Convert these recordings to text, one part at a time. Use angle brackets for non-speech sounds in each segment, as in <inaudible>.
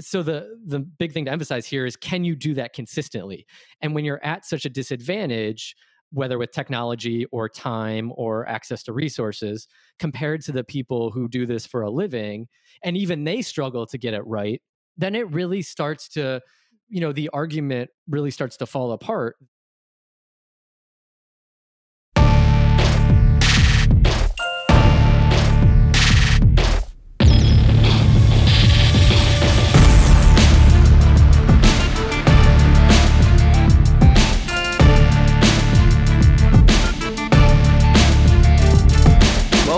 so the the big thing to emphasize here is can you do that consistently? And when you're at such a disadvantage whether with technology or time or access to resources compared to the people who do this for a living and even they struggle to get it right then it really starts to you know the argument really starts to fall apart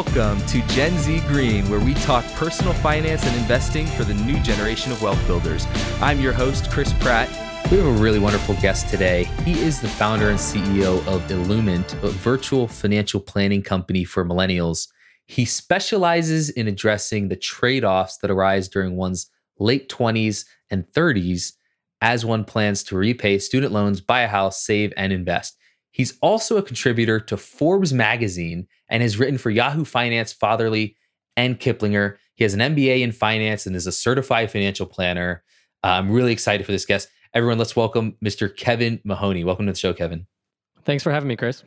Welcome to Gen Z Green, where we talk personal finance and investing for the new generation of wealth builders. I'm your host, Chris Pratt. We have a really wonderful guest today. He is the founder and CEO of Illumint, a virtual financial planning company for millennials. He specializes in addressing the trade offs that arise during one's late 20s and 30s as one plans to repay student loans, buy a house, save, and invest. He's also a contributor to Forbes magazine and has written for Yahoo Finance, Fatherly, and Kiplinger. He has an MBA in finance and is a certified financial planner. Uh, I'm really excited for this guest. Everyone, let's welcome Mr. Kevin Mahoney. Welcome to the show, Kevin. Thanks for having me, Chris.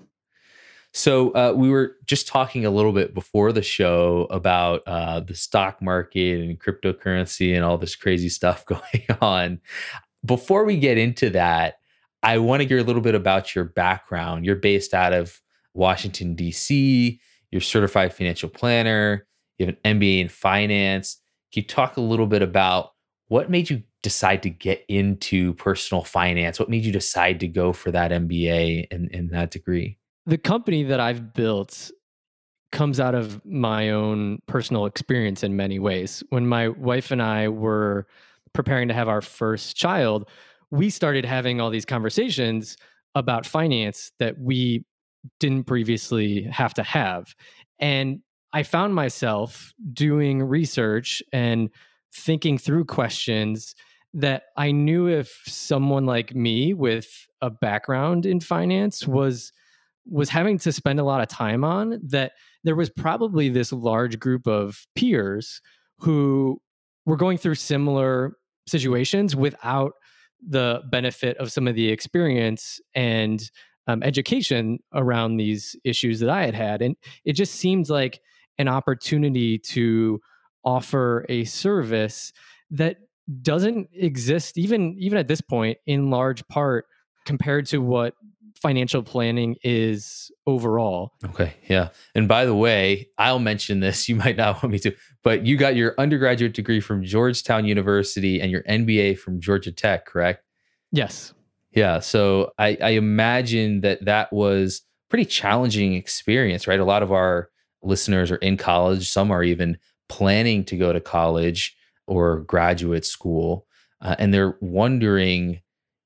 So uh, we were just talking a little bit before the show about uh, the stock market and cryptocurrency and all this crazy stuff <laughs> going on. Before we get into that, I want to hear a little bit about your background. You're based out of Washington, D.C., you're certified financial planner, you have an MBA in finance. Can you talk a little bit about what made you decide to get into personal finance? What made you decide to go for that MBA and, and that degree? The company that I've built comes out of my own personal experience in many ways. When my wife and I were preparing to have our first child, we started having all these conversations about finance that we didn't previously have to have. And I found myself doing research and thinking through questions that I knew if someone like me with a background in finance was was having to spend a lot of time on that there was probably this large group of peers who were going through similar situations without the benefit of some of the experience and um, education around these issues that I had had. And it just seemed like an opportunity to offer a service that doesn't exist even even at this point in large part compared to what financial planning is overall. Okay, yeah. And by the way, I'll mention this, <laughs> you might not want me to, but you got your undergraduate degree from Georgetown University and your MBA from Georgia Tech, correct? Yes. Yeah. So I, I imagine that that was pretty challenging experience, right? A lot of our listeners are in college. Some are even planning to go to college or graduate school, uh, and they're wondering,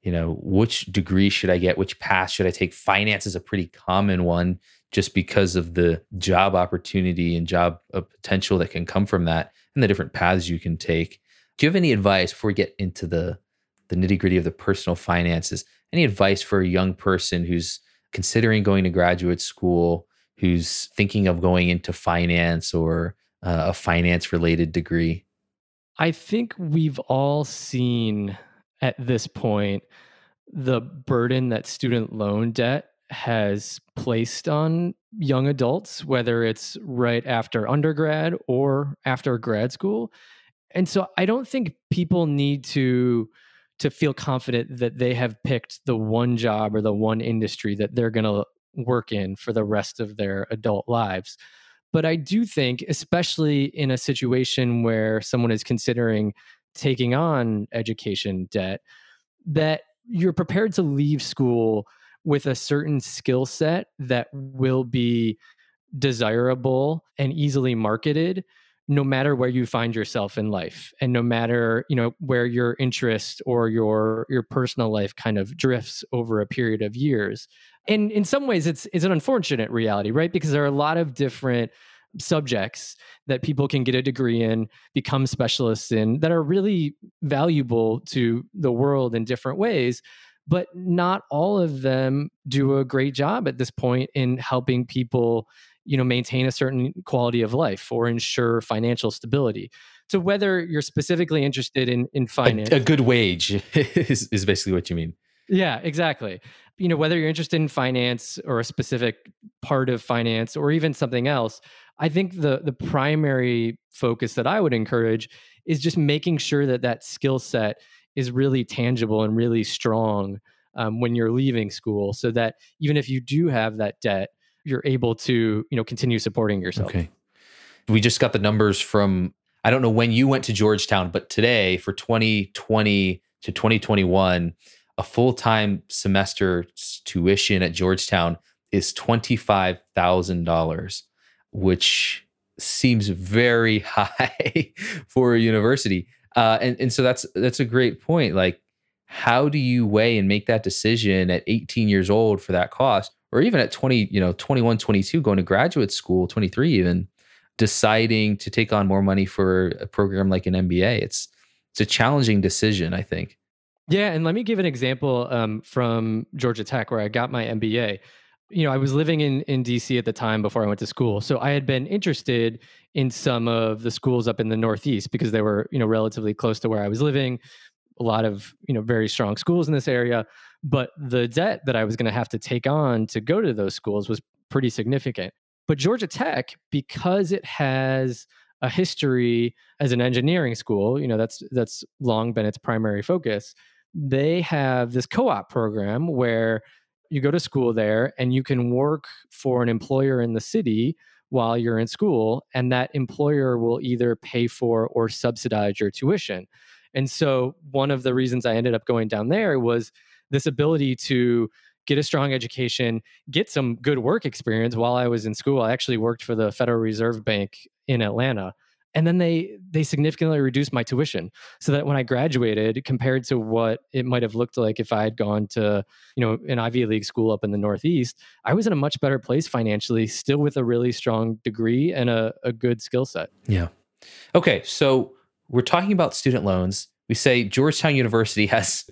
you know, which degree should I get? Which path should I take? Finance is a pretty common one, just because of the job opportunity and job uh, potential that can come from that, and the different paths you can take. Do you have any advice before we get into the the nitty gritty of the personal finances. Any advice for a young person who's considering going to graduate school, who's thinking of going into finance or uh, a finance related degree? I think we've all seen at this point the burden that student loan debt has placed on young adults, whether it's right after undergrad or after grad school. And so I don't think people need to to feel confident that they have picked the one job or the one industry that they're going to work in for the rest of their adult lives. But I do think, especially in a situation where someone is considering taking on education debt, that you're prepared to leave school with a certain skill set that will be desirable and easily marketed no matter where you find yourself in life and no matter you know where your interest or your your personal life kind of drifts over a period of years. And in some ways it's it's an unfortunate reality right? Because there are a lot of different subjects that people can get a degree in become specialists in that are really valuable to the world in different ways but not all of them do a great job at this point in helping people you know maintain a certain quality of life or ensure financial stability so whether you're specifically interested in in finance, a, a good wage <laughs> is, is basically what you mean. Yeah, exactly. You know, whether you're interested in finance or a specific part of finance or even something else, I think the the primary focus that I would encourage is just making sure that that skill set is really tangible and really strong um, when you're leaving school, so that even if you do have that debt, you're able to you know continue supporting yourself. Okay. We just got the numbers from I don't know when you went to Georgetown, but today for 2020 to 2021, a full time semester tuition at Georgetown is $25,000, which seems very <laughs> high for a university. Uh, and, and so that's that's a great point. Like, how do you weigh and make that decision at 18 years old for that cost, or even at 20, you know, 21, 22, going to graduate school, 23 even, deciding to take on more money for a program like an MBA? It's it's a challenging decision, I think. Yeah, and let me give an example um, from Georgia Tech where I got my MBA. You know, I was living in in DC at the time before I went to school, so I had been interested in some of the schools up in the Northeast because they were you know relatively close to where I was living. A lot of you know very strong schools in this area, but the debt that I was going to have to take on to go to those schools was pretty significant. But Georgia Tech, because it has a history as an engineering school, you know that's that's long been its primary focus they have this co-op program where you go to school there and you can work for an employer in the city while you're in school and that employer will either pay for or subsidize your tuition. And so one of the reasons i ended up going down there was this ability to get a strong education get some good work experience while i was in school. I actually worked for the federal reserve bank in atlanta and then they they significantly reduced my tuition so that when i graduated compared to what it might have looked like if i had gone to you know an ivy league school up in the northeast i was in a much better place financially still with a really strong degree and a, a good skill set. Yeah. Okay so we're talking about student loans. We say georgetown university <laughs> has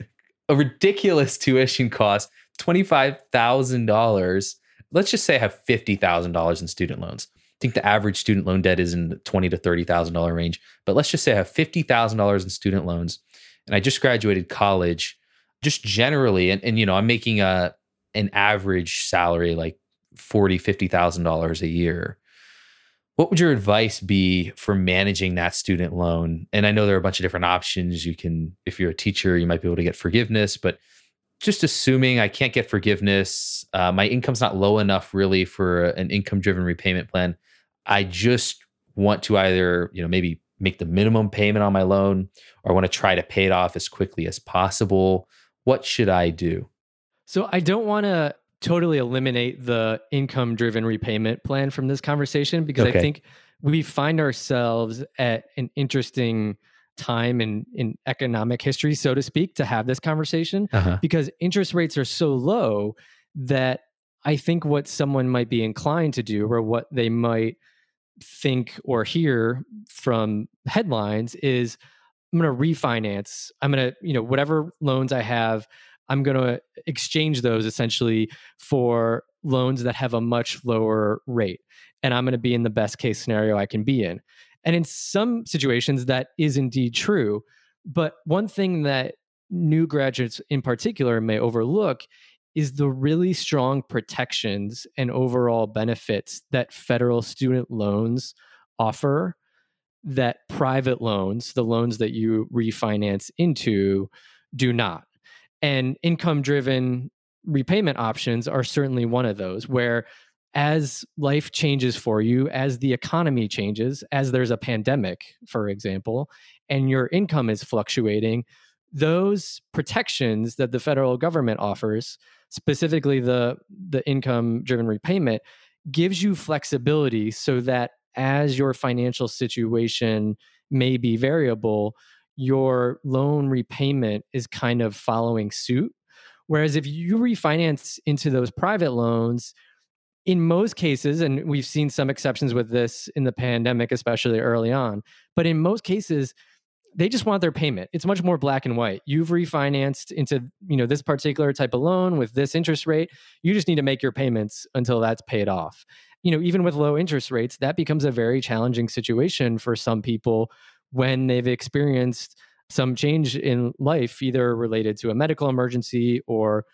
a ridiculous tuition cost $25000 let's just say i have $50000 in student loans think the average student loan debt is in the twenty to thirty thousand dollar range. But let's just say I have fifty thousand dollars in student loans, and I just graduated college. Just generally, and, and you know, I'm making a an average salary like forty, fifty thousand dollars a year. What would your advice be for managing that student loan? And I know there are a bunch of different options. You can, if you're a teacher, you might be able to get forgiveness, but just assuming I can't get forgiveness, uh, my income's not low enough really for an income driven repayment plan. I just want to either, you know, maybe make the minimum payment on my loan or I want to try to pay it off as quickly as possible. What should I do? So I don't want to totally eliminate the income driven repayment plan from this conversation because okay. I think we find ourselves at an interesting time in in economic history so to speak to have this conversation uh-huh. because interest rates are so low that i think what someone might be inclined to do or what they might think or hear from headlines is i'm going to refinance i'm going to you know whatever loans i have i'm going to exchange those essentially for loans that have a much lower rate and i'm going to be in the best case scenario i can be in and in some situations, that is indeed true. But one thing that new graduates in particular may overlook is the really strong protections and overall benefits that federal student loans offer that private loans, the loans that you refinance into, do not. And income driven repayment options are certainly one of those where as life changes for you, as the economy changes, as there's a pandemic, for example, and your income is fluctuating, those protections that the federal government offers, specifically the, the income driven repayment, gives you flexibility so that as your financial situation may be variable, your loan repayment is kind of following suit. Whereas if you refinance into those private loans, in most cases, and we've seen some exceptions with this in the pandemic, especially early on, but in most cases, they just want their payment. It's much more black and white. You've refinanced into, you know, this particular type of loan with this interest rate. You just need to make your payments until that's paid off. You know, even with low interest rates, that becomes a very challenging situation for some people when they've experienced some change in life, either related to a medical emergency or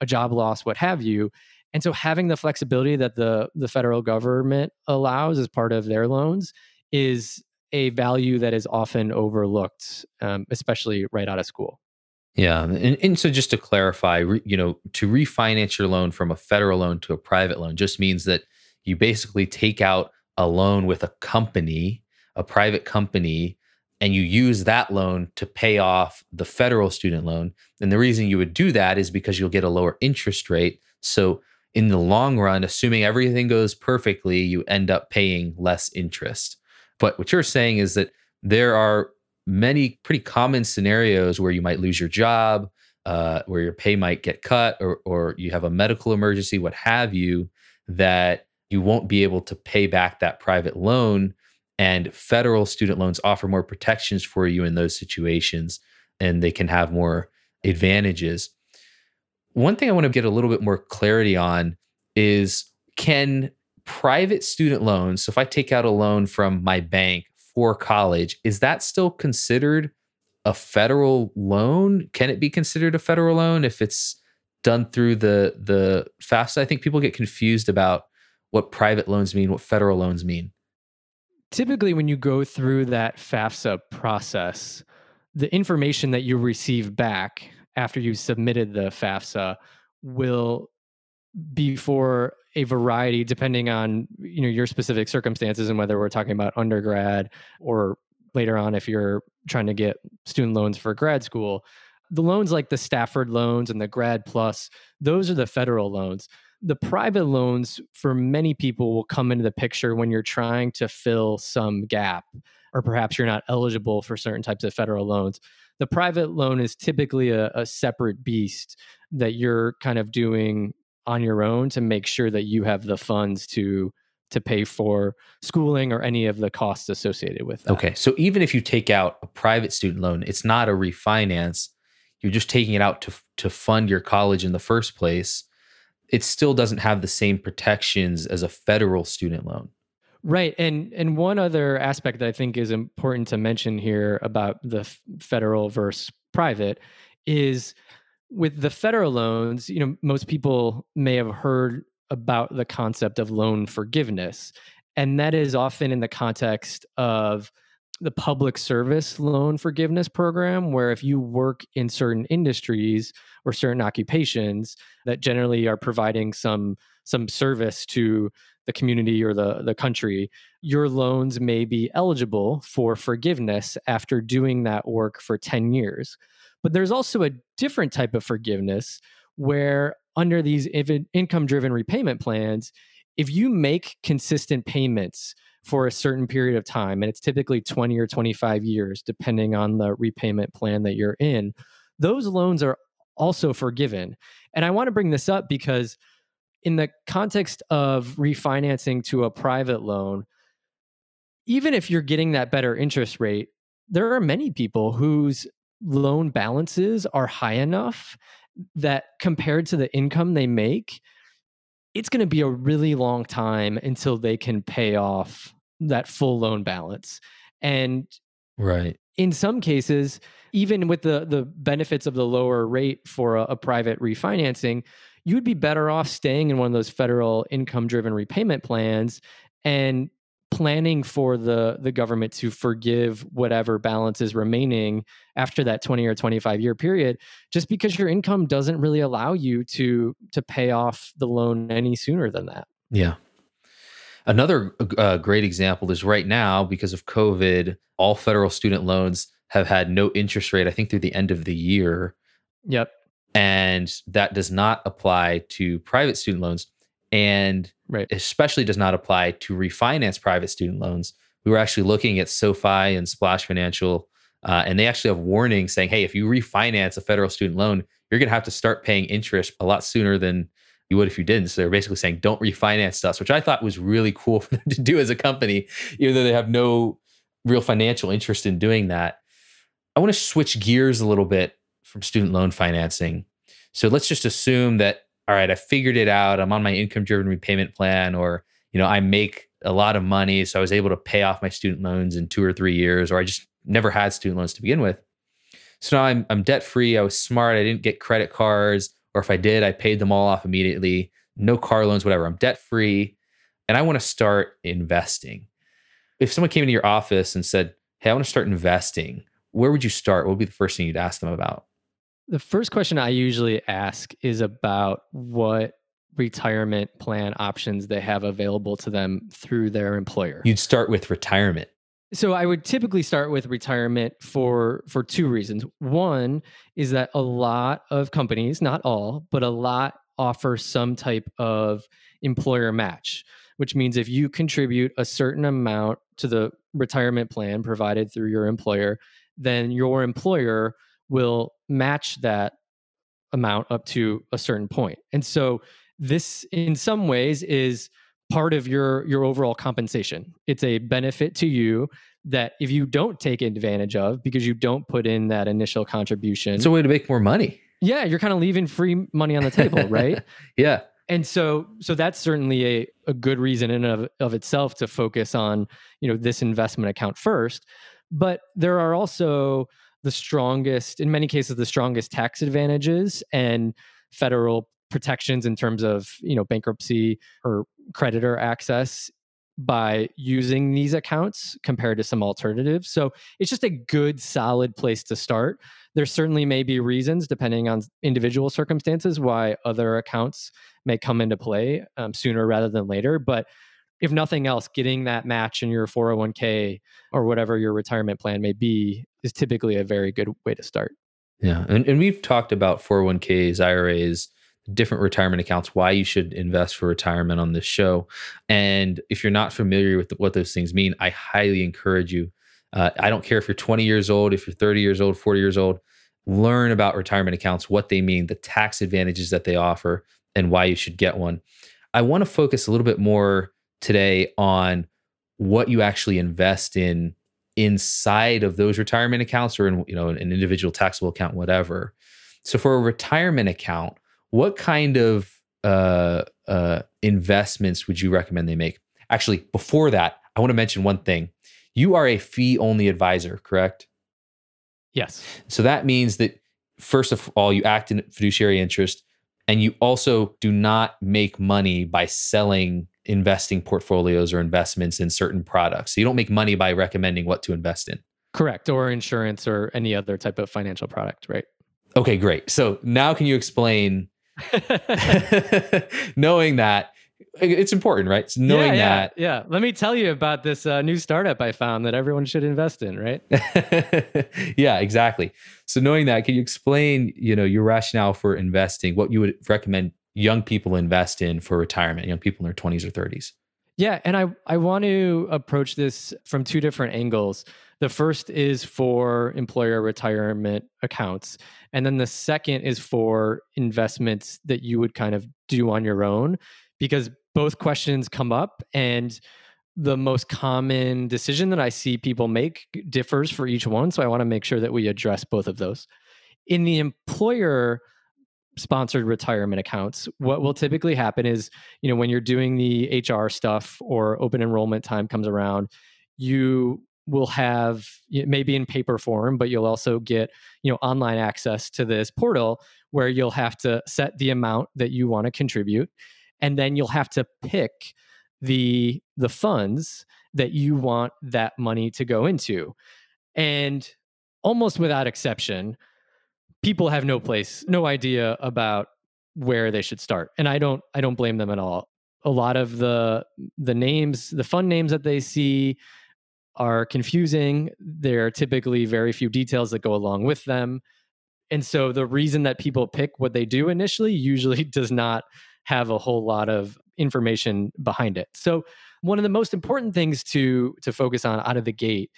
a job loss, what have you. And so having the flexibility that the the federal government allows as part of their loans is a value that is often overlooked, um, especially right out of school. Yeah, and, and so just to clarify, re, you know, to refinance your loan from a federal loan to a private loan just means that you basically take out a loan with a company, a private company, and you use that loan to pay off the federal student loan. And the reason you would do that is because you'll get a lower interest rate. So in the long run, assuming everything goes perfectly, you end up paying less interest. But what you're saying is that there are many pretty common scenarios where you might lose your job, uh, where your pay might get cut, or, or you have a medical emergency, what have you, that you won't be able to pay back that private loan. And federal student loans offer more protections for you in those situations, and they can have more advantages. One thing I want to get a little bit more clarity on is can private student loans, so if I take out a loan from my bank for college, is that still considered a federal loan? Can it be considered a federal loan if it's done through the the FAFSA? I think people get confused about what private loans mean, what federal loans mean. Typically, when you go through that FAFSA process, the information that you receive back after you submitted the FAFSA will be for a variety depending on you know your specific circumstances and whether we're talking about undergrad or later on if you're trying to get student loans for grad school the loans like the stafford loans and the grad plus those are the federal loans. The private loans for many people will come into the picture when you're trying to fill some gap or perhaps you're not eligible for certain types of federal loans. The private loan is typically a, a separate beast that you're kind of doing on your own to make sure that you have the funds to to pay for schooling or any of the costs associated with that. Okay. So even if you take out a private student loan, it's not a refinance. You're just taking it out to to fund your college in the first place. It still doesn't have the same protections as a federal student loan. Right. And and one other aspect that I think is important to mention here about the federal versus private is with the federal loans, you know, most people may have heard about the concept of loan forgiveness. And that is often in the context of the public service loan forgiveness program, where if you work in certain industries or certain occupations that generally are providing some some service to the community or the, the country, your loans may be eligible for forgiveness after doing that work for 10 years. But there's also a different type of forgiveness where, under these income driven repayment plans, if you make consistent payments for a certain period of time, and it's typically 20 or 25 years, depending on the repayment plan that you're in, those loans are also forgiven. And I want to bring this up because, in the context of refinancing to a private loan, even if you're getting that better interest rate, there are many people whose loan balances are high enough that compared to the income they make, it's going to be a really long time until they can pay off that full loan balance. And right. In some cases, even with the the benefits of the lower rate for a, a private refinancing, you'd be better off staying in one of those federal income driven repayment plans and planning for the the government to forgive whatever balance is remaining after that 20 or 25 year period just because your income doesn't really allow you to to pay off the loan any sooner than that. Yeah. Another uh, great example is right now because of covid all federal student loans have had no interest rate i think through the end of the year. Yep. And that does not apply to private student loans and right. especially does not apply to refinance private student loans. We were actually looking at SoFi and Splash Financial, uh, and they actually have warnings saying, hey, if you refinance a federal student loan, you're going to have to start paying interest a lot sooner than you would if you didn't. So they're basically saying, don't refinance us, which I thought was really cool <laughs> for them to do as a company, even though they have no real financial interest in doing that. I want to switch gears a little bit from student loan financing. So let's just assume that all right, I figured it out. I'm on my income driven repayment plan, or, you know, I make a lot of money. So I was able to pay off my student loans in two or three years, or I just never had student loans to begin with. So now I'm I'm debt free. I was smart. I didn't get credit cards, or if I did, I paid them all off immediately. No car loans, whatever. I'm debt free, and I want to start investing. If someone came into your office and said, "Hey, I want to start investing," where would you start? What would be the first thing you'd ask them about? The first question I usually ask is about what retirement plan options they have available to them through their employer. You'd start with retirement. So I would typically start with retirement for for two reasons. One is that a lot of companies, not all, but a lot offer some type of employer match, which means if you contribute a certain amount to the retirement plan provided through your employer, then your employer will match that amount up to a certain point. And so this in some ways is part of your your overall compensation. It's a benefit to you that if you don't take advantage of because you don't put in that initial contribution. It's a way to make more money. Yeah, you're kind of leaving free money on the table, right? <laughs> yeah. And so so that's certainly a, a good reason in of, of itself to focus on, you know, this investment account first. But there are also the strongest, in many cases, the strongest tax advantages and federal protections in terms of you know bankruptcy or creditor access by using these accounts compared to some alternatives. So it's just a good, solid place to start. There certainly may be reasons, depending on individual circumstances, why other accounts may come into play um, sooner rather than later. But if nothing else, getting that match in your 401k or whatever your retirement plan may be is typically a very good way to start. Yeah. And, and we've talked about 401ks, IRAs, different retirement accounts, why you should invest for retirement on this show. And if you're not familiar with what those things mean, I highly encourage you. Uh, I don't care if you're 20 years old, if you're 30 years old, 40 years old, learn about retirement accounts, what they mean, the tax advantages that they offer, and why you should get one. I want to focus a little bit more today on what you actually invest in inside of those retirement accounts or in you know an individual taxable account whatever so for a retirement account what kind of uh, uh, investments would you recommend they make? Actually, before that, I want to mention one thing. You are a fee only advisor, correct? Yes. So that means that, first of all, you act in fiduciary interest and you also do not make money by selling investing portfolios or investments in certain products. So you don't make money by recommending what to invest in. Correct. Or insurance or any other type of financial product, right? Okay, great. So now can you explain <laughs> <laughs> knowing that it's important, right? It's knowing yeah, yeah, that. Yeah. Let me tell you about this uh, new startup I found that everyone should invest in, right? <laughs> yeah, exactly. So knowing that, can you explain, you know, your rationale for investing, what you would recommend young people invest in for retirement, young people in their 20s or 30s? Yeah, and I I want to approach this from two different angles. The first is for employer retirement accounts. And then the second is for investments that you would kind of do on your own, because both questions come up. And the most common decision that I see people make differs for each one. So I want to make sure that we address both of those. In the employer sponsored retirement accounts what will typically happen is you know when you're doing the hr stuff or open enrollment time comes around you will have maybe in paper form but you'll also get you know online access to this portal where you'll have to set the amount that you want to contribute and then you'll have to pick the the funds that you want that money to go into. And almost without exception people have no place no idea about where they should start and i don't i don't blame them at all a lot of the the names the fund names that they see are confusing. There are typically very few details that go along with them. And so the reason that people pick what they do initially usually <laughs> does not have a whole lot of information behind it. So one of the most important things to to focus on out of the gate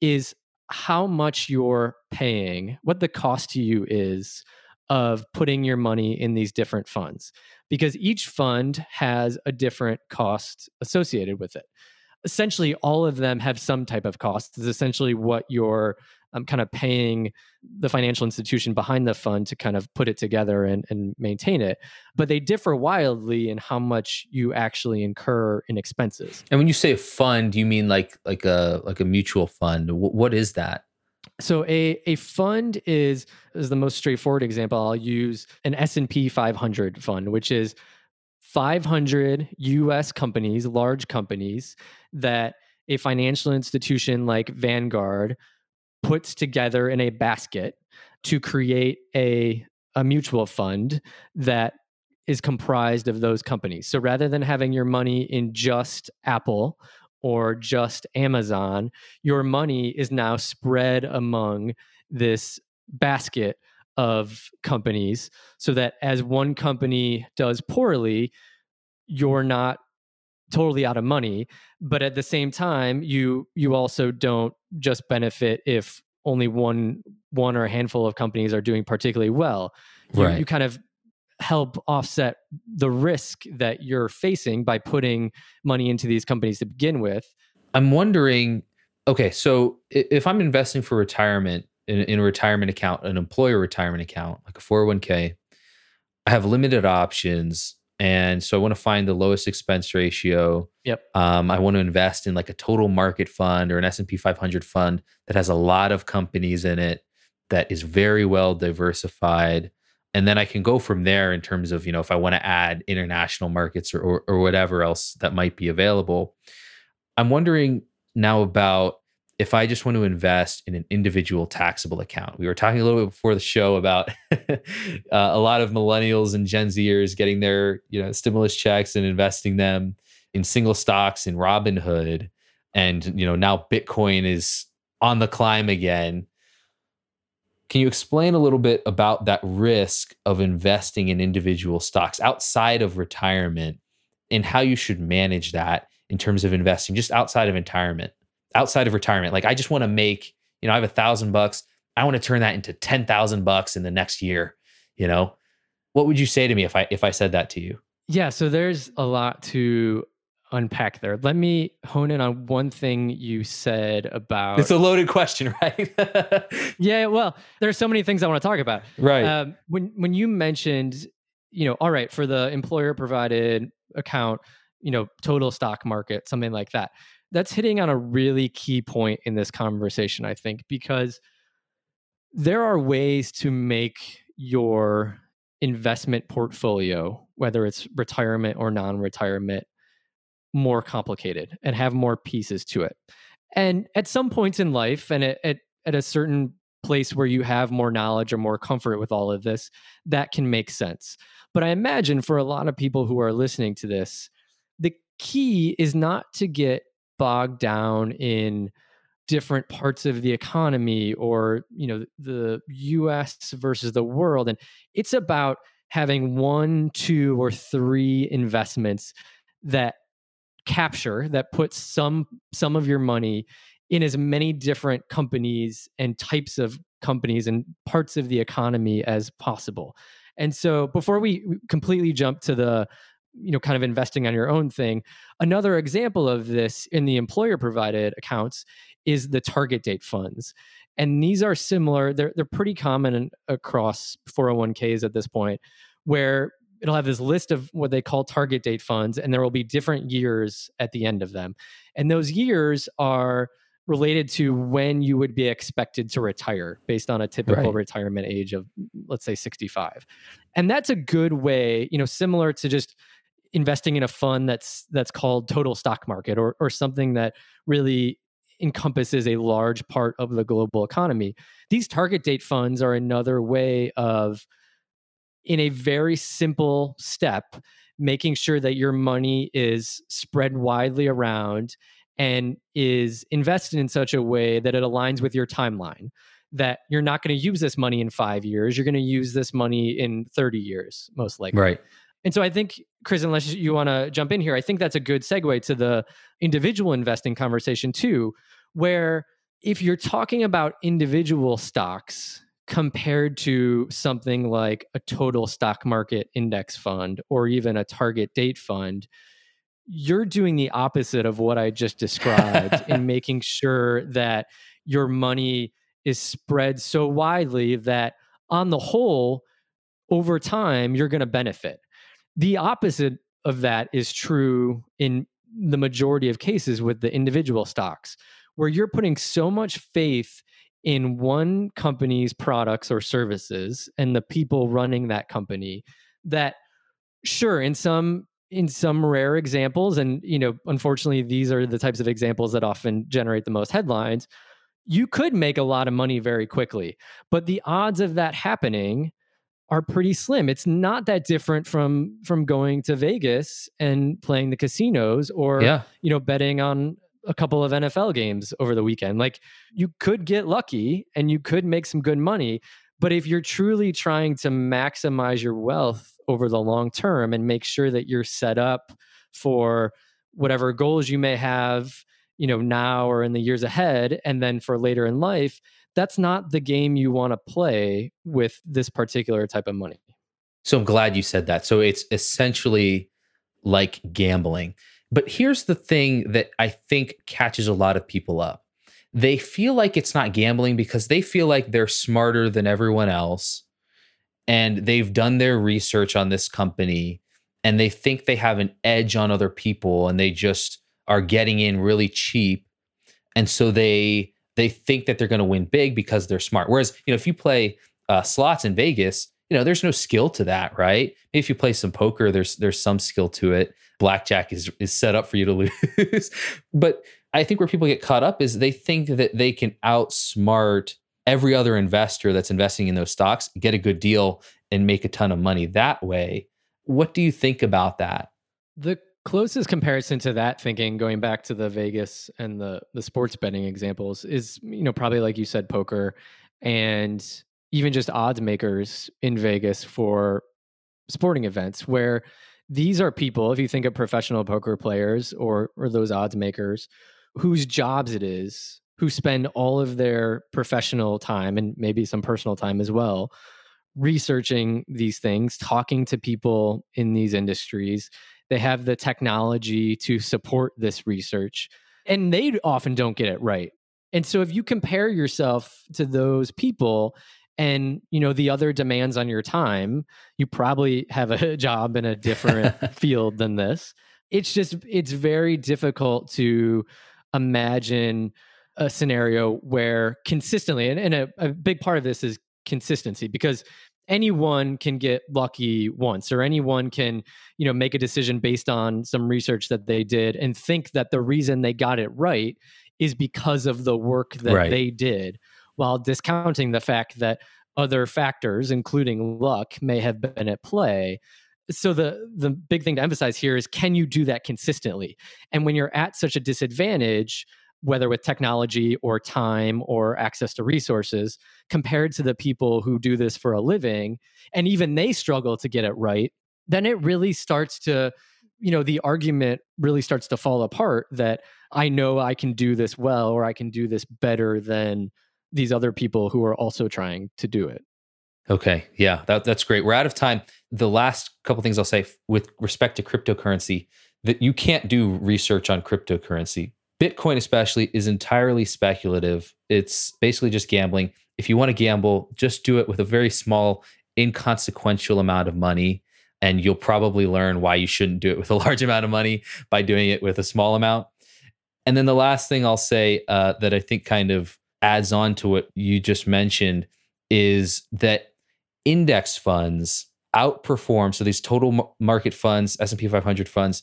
is how much you're paying, what the cost to you is of putting your money in these different funds because each fund has a different cost associated with it. Essentially all of them have some type of cost is essentially what your um, kind of paying the financial institution behind the fund to kind of put it together and, and maintain it. But they differ wildly in how much you actually incur in expenses. And when you say fund, you mean like like a like a mutual fund? W- what is that? So a a fund is is the most straightforward example. I'll use an S and P 500 fund, which is 500 U.S. companies, large companies that a financial institution like Vanguard puts together in a basket to create a a mutual fund that is comprised of those companies. So rather than having your money in just Apple or just Amazon, your money is now spread among this basket of companies so that as one company does poorly, you're not totally out of money but at the same time you you also don't just benefit if only one one or a handful of companies are doing particularly well. You, right. you kind of help offset the risk that you're facing by putting money into these companies to begin with. I'm wondering okay so if i'm investing for retirement in, in a retirement account an employer retirement account like a 401k i have limited options and so I want to find the lowest expense ratio. Yep. Um, I want to invest in like a total market fund or an S&P 500 fund that has a lot of companies in it that is very well diversified. And then I can go from there in terms of, you know, if I want to add international markets or, or, or whatever else that might be available. I'm wondering now about if I just want to invest in an individual taxable account, we were talking a little bit before the show about <laughs> uh, a lot of millennials and Gen Zers getting their you know stimulus checks and investing them in single stocks in Robinhood, and you know now Bitcoin is on the climb again. Can you explain a little bit about that risk of investing in individual stocks outside of retirement and how you should manage that in terms of investing just outside of retirement? Outside of retirement. Like I just want to make, you know, I have a thousand bucks. I want to turn that into 10,000 bucks in the next year, you know, what would you say to me if I, if I said that to you? Yeah. So there's a lot to unpack there. Let me hone in on one thing you said about. It's a loaded question, <laughs> right? yeah. Well, there's so many things I want to talk about. Right. Um, when when you mentioned, you know, all right, for the employer provided account, you know, total stock market, something like that that's hitting on a really key point in this conversation, I think, because there are ways to make your investment portfolio, whether it's retirement or non retirement, more complicated and have more pieces to it. And at some points in life and at, at, at a certain place where you have more knowledge or more comfort with all of this, that can make sense. But I imagine for a lot of people who are listening to this, the key is not to get bogged down in different parts of the economy or you know the US versus the world and it's about having one two or three investments that capture that puts some some of your money in as many different companies and types of companies and parts of the economy as possible. And so before we completely jump to the you know kind of investing on your own thing. Another example of this in the employer provided accounts is the target date funds and these are similar they're they're pretty common across 401ks at this point where it'll have this list of what they call target date funds and there will be different years at the end of them. And those years are related to when you would be expected to retire based on a typical right. retirement age of let's say 65 and that's a good way you know similar to just investing in a fund that's that's called total stock market or or something that really encompasses a large part of the global economy. These target date funds are another way of in a very simple step making sure that your money is spread widely around and is invested in such a way that it aligns with your timeline that you're not going to use this money in 5 years you're going to use this money in 30 years most likely right and so I think, Chris, unless you want to jump in here, I think that's a good segue to the individual investing conversation too, where if you're talking about individual stocks compared to something like a total stock market index fund or even a target date fund, you're doing the opposite of what I just described <laughs> in making sure that your money is spread so widely that on the whole, over time, you're going to benefit. The opposite of that is true in the majority of cases with the individual stocks, where you're putting so much faith in one company's products or services and the people running that company that sure in some in some rare examples and you know unfortunately these are the types of examples that often generate the most headlines you could make a lot of money very quickly. But the odds of that happening are pretty slim it's not that different from from going to vegas and playing the casinos or yeah. you know betting on a couple of NFL games over the weekend like you could get lucky and you could make some good money but if you're truly trying to maximize your wealth over the long term and make sure that you're set up for whatever goals you may have, you know, now or in the years ahead, and then for later in life, that's not the game you want to play with this particular type of money. So I'm glad you said that. So it's essentially like gambling. But here's the thing that I think catches a lot of people up they feel like it's not gambling because they feel like they're smarter than everyone else and they've done their research on this company and they think they have an edge on other people and they just are getting in really cheap and so they they think that they're going to win big because they're smart whereas you know if you play uh, slots in vegas you know there's no skill to that right if you play some poker there's there's some skill to it blackjack is is set up for you to <laughs> lose but I think where people get caught up is they think that they can outsmart every other investor that's investing in those stocks, get a good deal, and make a ton of money that way. What do you think about that? The closest comparison to that thinking, going back to the Vegas and the the sports betting examples, is you know probably like you said, poker, and even just odds makers in Vegas for sporting events where these are people if you think of professional poker players or or those odds makers whose jobs it is who spend all of their professional time and maybe some personal time as well researching these things, talking to people in these industries. They have the technology to support this research, and they often don't get it right. And so if you compare yourself to those people and you know the other demands on your time, you probably have a <laughs> job in a different <laughs> field than this. It's just it's very difficult to imagine a scenario where consistently, and, and a, a big part of this is consistency because anyone can get lucky once or anyone can you know make a decision based on some research that they did and think that the reason they got it right is because of the work that right. they did while discounting the fact that other factors including luck may have been at play so the the big thing to emphasize here is can you do that consistently and when you're at such a disadvantage whether with technology or time or access to resources compared to the people who do this for a living and even they struggle to get it right then it really starts to you know the argument really starts to fall apart that i know i can do this well or i can do this better than these other people who are also trying to do it Okay. Yeah, that, that's great. We're out of time. The last couple things I'll say with respect to cryptocurrency that you can't do research on cryptocurrency. Bitcoin, especially, is entirely speculative. It's basically just gambling. If you want to gamble, just do it with a very small, inconsequential amount of money. And you'll probably learn why you shouldn't do it with a <laughs> large amount of money by doing it with a small amount. And then the last thing I'll say uh, that I think kind of adds on to what you just mentioned is that index funds outperform so these total market funds s&p 500 funds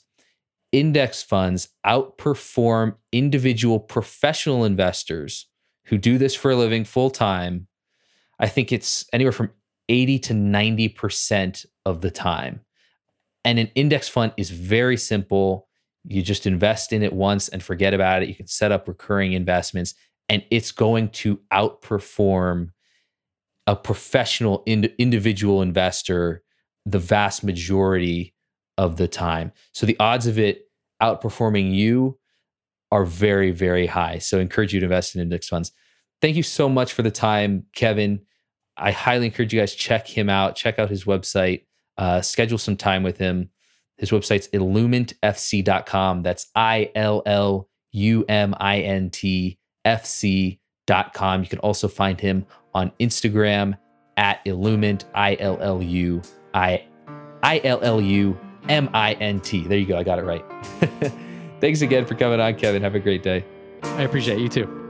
index funds outperform individual professional investors who do this for a living full time i think it's anywhere from 80 to 90% of the time. And an index fund is very simple. You just invest in it once and forget about it. You can set up recurring investments and it's going to outperform a professional ind- individual investor the vast majority of the time. So the odds of it outperforming you are very, very high. So I encourage you to invest in index funds. Thank you so much for the time, Kevin. I highly encourage you guys check him out, check out his website, uh, schedule some time with him. His website's illumintfc.com. That's I L L U M I N T F C illumint.com. You can also find him on Instagram at illumint, I L L U I I L L U M I N T. There you go. I got it right. <laughs> Thanks again for coming on, Kevin. Have a great day. I appreciate you too.